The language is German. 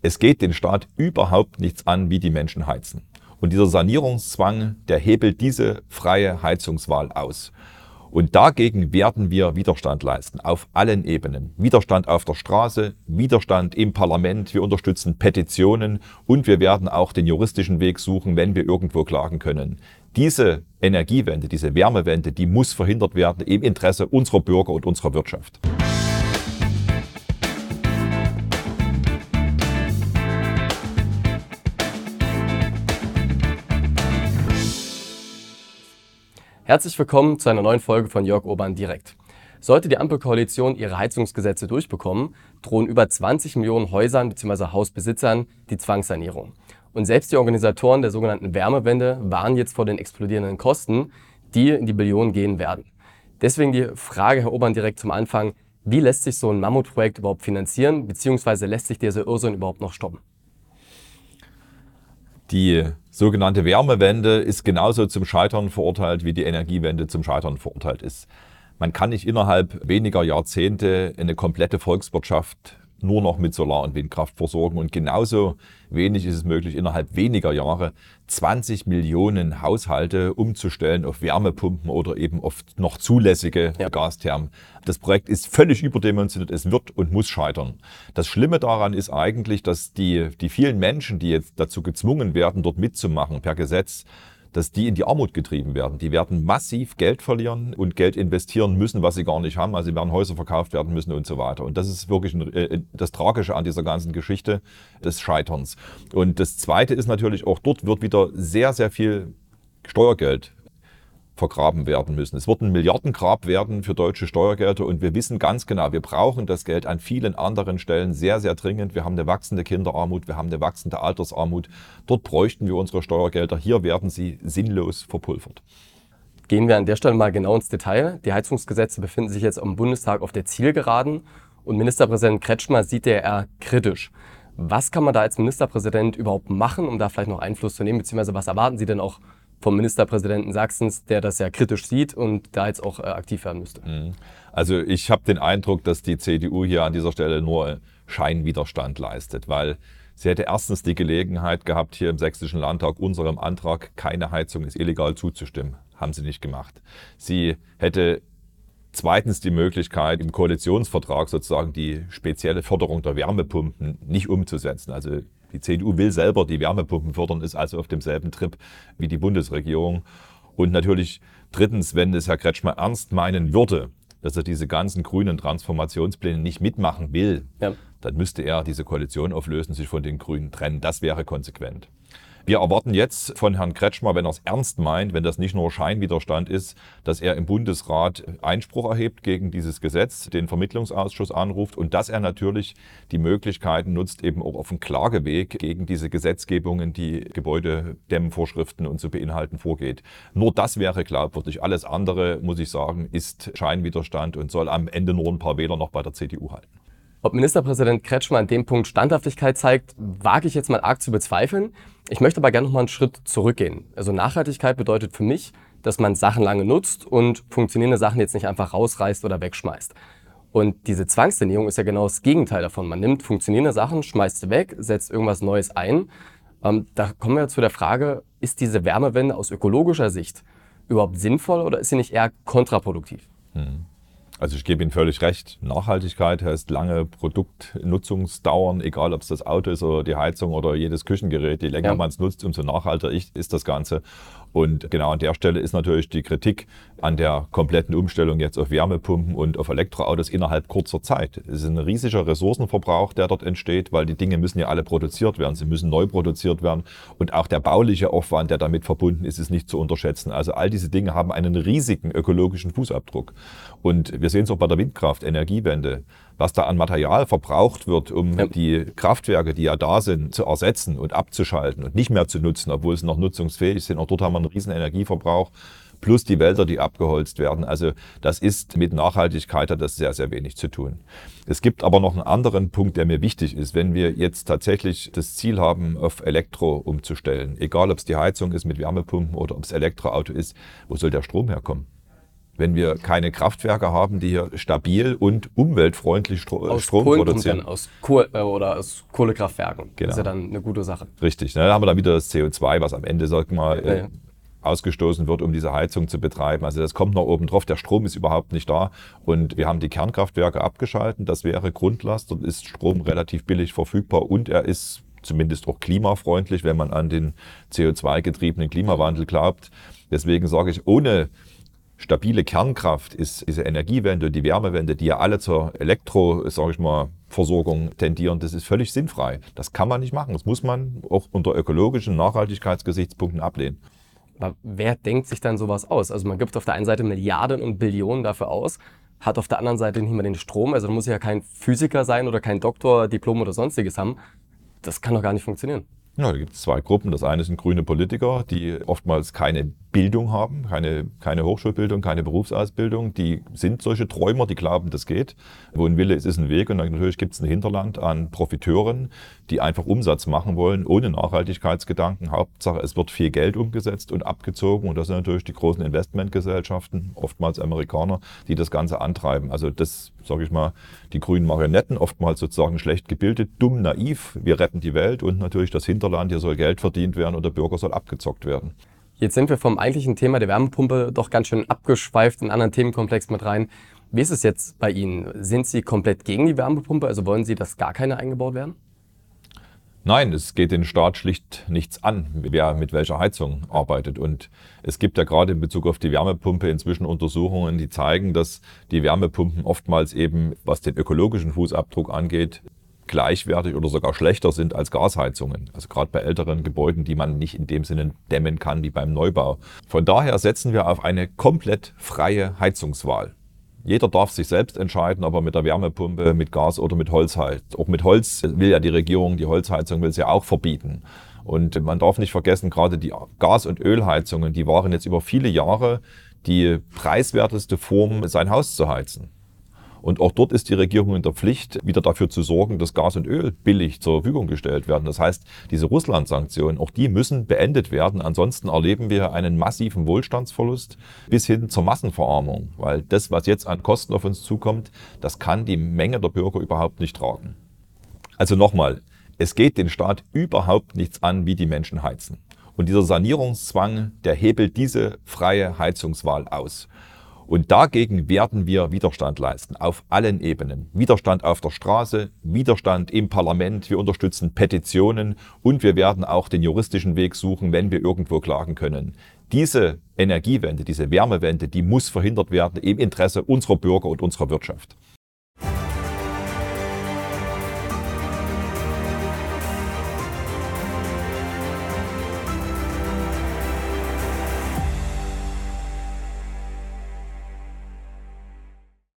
Es geht den Staat überhaupt nichts an, wie die Menschen heizen. Und dieser Sanierungszwang, der hebelt diese freie Heizungswahl aus. Und dagegen werden wir Widerstand leisten, auf allen Ebenen. Widerstand auf der Straße, Widerstand im Parlament, wir unterstützen Petitionen und wir werden auch den juristischen Weg suchen, wenn wir irgendwo klagen können. Diese Energiewende, diese Wärmewende, die muss verhindert werden im Interesse unserer Bürger und unserer Wirtschaft. Herzlich willkommen zu einer neuen Folge von Jörg Urban direkt. Sollte die Ampelkoalition ihre Heizungsgesetze durchbekommen, drohen über 20 Millionen Häusern bzw. Hausbesitzern die Zwangssanierung. Und selbst die Organisatoren der sogenannten Wärmewende warnen jetzt vor den explodierenden Kosten, die in die Billionen gehen werden. Deswegen die Frage, Herr Urban, direkt zum Anfang, wie lässt sich so ein Mammutprojekt überhaupt finanzieren, beziehungsweise lässt sich dieser Irrsinn überhaupt noch stoppen? Die sogenannte Wärmewende ist genauso zum Scheitern verurteilt, wie die Energiewende zum Scheitern verurteilt ist. Man kann nicht innerhalb weniger Jahrzehnte eine komplette Volkswirtschaft nur noch mit Solar- und Windkraft versorgen. Und genauso wenig ist es möglich, innerhalb weniger Jahre 20 Millionen Haushalte umzustellen auf Wärmepumpen oder eben auf noch zulässige ja. Gasthermen. Das Projekt ist völlig überdimensioniert. Es wird und muss scheitern. Das Schlimme daran ist eigentlich, dass die, die vielen Menschen, die jetzt dazu gezwungen werden, dort mitzumachen per Gesetz, dass die in die Armut getrieben werden. Die werden massiv Geld verlieren und Geld investieren müssen, was sie gar nicht haben. Also sie werden Häuser verkauft werden müssen und so weiter. Und das ist wirklich ein, äh, das Tragische an dieser ganzen Geschichte des Scheiterns. Und das Zweite ist natürlich auch dort wird wieder sehr, sehr viel Steuergeld vergraben werden müssen. Es wird ein Milliardengrab werden für deutsche Steuergelder und wir wissen ganz genau, wir brauchen das Geld an vielen anderen Stellen sehr, sehr dringend. Wir haben eine wachsende Kinderarmut, wir haben eine wachsende Altersarmut. Dort bräuchten wir unsere Steuergelder. Hier werden sie sinnlos verpulvert. Gehen wir an der Stelle mal genau ins Detail. Die Heizungsgesetze befinden sich jetzt am Bundestag auf der Zielgeraden und Ministerpräsident Kretschmer sieht der eher kritisch. Was kann man da als Ministerpräsident überhaupt machen, um da vielleicht noch Einfluss zu nehmen, beziehungsweise was erwarten Sie denn auch vom Ministerpräsidenten Sachsens, der das ja kritisch sieht und da jetzt auch äh, aktiv werden müsste. Mhm. Also ich habe den Eindruck, dass die CDU hier an dieser Stelle nur Scheinwiderstand leistet, weil sie hätte erstens die Gelegenheit gehabt, hier im Sächsischen Landtag unserem Antrag, keine Heizung ist illegal zuzustimmen. Haben sie nicht gemacht. Sie hätte zweitens die Möglichkeit, im Koalitionsvertrag sozusagen die spezielle Förderung der Wärmepumpen nicht umzusetzen. Also die CDU will selber die Wärmepumpen fördern, ist also auf demselben Trip wie die Bundesregierung. Und natürlich drittens, wenn es Herr Kretschmer ernst meinen würde, dass er diese ganzen grünen Transformationspläne nicht mitmachen will, ja. dann müsste er diese Koalition auflösen, sich von den Grünen trennen. Das wäre konsequent. Wir erwarten jetzt von Herrn Kretschmer, wenn er es ernst meint, wenn das nicht nur Scheinwiderstand ist, dass er im Bundesrat Einspruch erhebt gegen dieses Gesetz, den Vermittlungsausschuss anruft und dass er natürlich die Möglichkeiten nutzt, eben auch auf dem Klageweg gegen diese Gesetzgebungen, die Gebäudedämmvorschriften und so beinhalten, vorgeht. Nur das wäre glaubwürdig. Alles andere, muss ich sagen, ist Scheinwiderstand und soll am Ende nur ein paar Wähler noch bei der CDU halten. Ob Ministerpräsident Kretschmer an dem Punkt Standhaftigkeit zeigt, wage ich jetzt mal arg zu bezweifeln. Ich möchte aber gerne noch mal einen Schritt zurückgehen. Also Nachhaltigkeit bedeutet für mich, dass man Sachen lange nutzt und funktionierende Sachen jetzt nicht einfach rausreißt oder wegschmeißt. Und diese Zwangssanierung ist ja genau das Gegenteil davon. Man nimmt funktionierende Sachen, schmeißt sie weg, setzt irgendwas Neues ein. Ähm, da kommen wir zu der Frage, ist diese Wärmewende aus ökologischer Sicht überhaupt sinnvoll oder ist sie nicht eher kontraproduktiv? Hm. Also ich gebe Ihnen völlig recht. Nachhaltigkeit heißt lange Produktnutzungsdauern, egal ob es das Auto ist oder die Heizung oder jedes Küchengerät. Je länger ja. man es nutzt, umso nachhaltiger ist das Ganze. Und genau an der Stelle ist natürlich die Kritik an der kompletten Umstellung jetzt auf Wärmepumpen und auf Elektroautos innerhalb kurzer Zeit. Es ist ein riesiger Ressourcenverbrauch, der dort entsteht, weil die Dinge müssen ja alle produziert werden. Sie müssen neu produziert werden. Und auch der bauliche Aufwand, der damit verbunden ist, ist nicht zu unterschätzen. Also all diese Dinge haben einen riesigen ökologischen Fußabdruck. Und wir sehen es auch bei der Windkraft, Energiewende was da an Material verbraucht wird, um ja. die Kraftwerke, die ja da sind, zu ersetzen und abzuschalten und nicht mehr zu nutzen, obwohl sie noch nutzungsfähig sind. Auch dort haben wir einen riesen Energieverbrauch plus die Wälder, die abgeholzt werden. Also das ist mit Nachhaltigkeit hat das sehr, sehr wenig zu tun. Es gibt aber noch einen anderen Punkt, der mir wichtig ist. Wenn wir jetzt tatsächlich das Ziel haben, auf Elektro umzustellen, egal ob es die Heizung ist mit Wärmepumpen oder ob es Elektroauto ist, wo soll der Strom herkommen? Wenn wir keine Kraftwerke haben, die hier stabil und umweltfreundlich Stro aus Strom Kohlen produzieren. Dann aus Kohl äh, oder aus Kohlekraftwerken. Genau. Das ist ja dann eine gute Sache. Richtig, ne? da haben wir dann wieder das CO2, was am Ende, sag mal, Ja, äh, ja. ausgestoßen wird, um diese Heizung zu betreiben. Also das kommt noch oben drauf, der Strom ist überhaupt nicht da und wir haben die Kernkraftwerke abgeschalten, das wäre Grundlast, dort ist Strom relativ billig verfügbar und er ist zumindest auch klimafreundlich, wenn man an den CO2-getriebenen Klimawandel glaubt. Deswegen sage ich, ohne stabile Kernkraft ist diese Energiewende, die Wärmewende, die ja alle zur Elektro, sage ich mal, Versorgung tendieren, das ist völlig sinnfrei. Das kann man nicht machen. Das muss man auch unter ökologischen Nachhaltigkeitsgesichtspunkten ablehnen. Aber wer denkt sich dann sowas aus? Also man gibt auf der einen Seite Milliarden und Billionen dafür aus, hat auf der anderen Seite nicht mehr den Strom. Also muss ja kein Physiker sein oder kein Doktor, Diplom oder sonstiges haben. Das kann doch gar nicht funktionieren. Ja, da gibt es zwei Gruppen. Das eine sind grüne Politiker, die oftmals keine Bildung haben, keine, keine Hochschulbildung, keine Berufsausbildung. Die sind solche Träumer, die glauben, das geht. Wo ein Wille ist, ist ein Weg. Und dann natürlich gibt es ein Hinterland an Profiteuren, die einfach Umsatz machen wollen, ohne Nachhaltigkeitsgedanken. Hauptsache, es wird viel Geld umgesetzt und abgezogen. Und das sind natürlich die großen Investmentgesellschaften, oftmals Amerikaner, die das Ganze antreiben. Also das, sage ich mal, die grünen Marionetten, oftmals sozusagen schlecht gebildet, dumm, naiv. Wir retten die Welt und natürlich das Hinterland, hier soll Geld verdient werden und der Bürger soll abgezockt werden. Jetzt sind wir vom eigentlichen Thema der Wärmepumpe doch ganz schön abgeschweift in einen anderen Themenkomplex mit rein. Wie ist es jetzt bei Ihnen? Sind Sie komplett gegen die Wärmepumpe? Also wollen Sie, dass gar keine eingebaut werden? Nein, es geht den Staat schlicht nichts an, wer mit welcher Heizung arbeitet. Und es gibt ja gerade in Bezug auf die Wärmepumpe inzwischen Untersuchungen, die zeigen, dass die Wärmepumpen oftmals eben, was den ökologischen Fußabdruck angeht, gleichwertig oder sogar schlechter sind als Gasheizungen. Also gerade bei älteren Gebäuden, die man nicht in dem Sinne dämmen kann wie beim Neubau. Von daher setzen wir auf eine komplett freie Heizungswahl. Jeder darf sich selbst entscheiden, ob er mit der Wärmepumpe, mit Gas oder mit Holz heizt. Auch mit Holz will ja die Regierung, die Holzheizung will sie ja auch verbieten. Und man darf nicht vergessen, gerade die Gas- und Ölheizungen, die waren jetzt über viele Jahre die preiswerteste Form, sein Haus zu heizen. Und auch dort ist die Regierung in der Pflicht, wieder dafür zu sorgen, dass Gas und Öl billig zur Verfügung gestellt werden. Das heißt, diese Russland-Sanktionen, auch die müssen beendet werden. Ansonsten erleben wir einen massiven Wohlstandsverlust bis hin zur Massenverarmung. Weil das, was jetzt an Kosten auf uns zukommt, das kann die Menge der Bürger überhaupt nicht tragen. Also nochmal, es geht den Staat überhaupt nichts an, wie die Menschen heizen. Und dieser Sanierungszwang, der hebelt diese freie Heizungswahl aus. Und dagegen werden wir Widerstand leisten, auf allen Ebenen. Widerstand auf der Straße, Widerstand im Parlament, wir unterstützen Petitionen und wir werden auch den juristischen Weg suchen, wenn wir irgendwo klagen können. Diese Energiewende, diese Wärmewende, die muss verhindert werden im Interesse unserer Bürger und unserer Wirtschaft.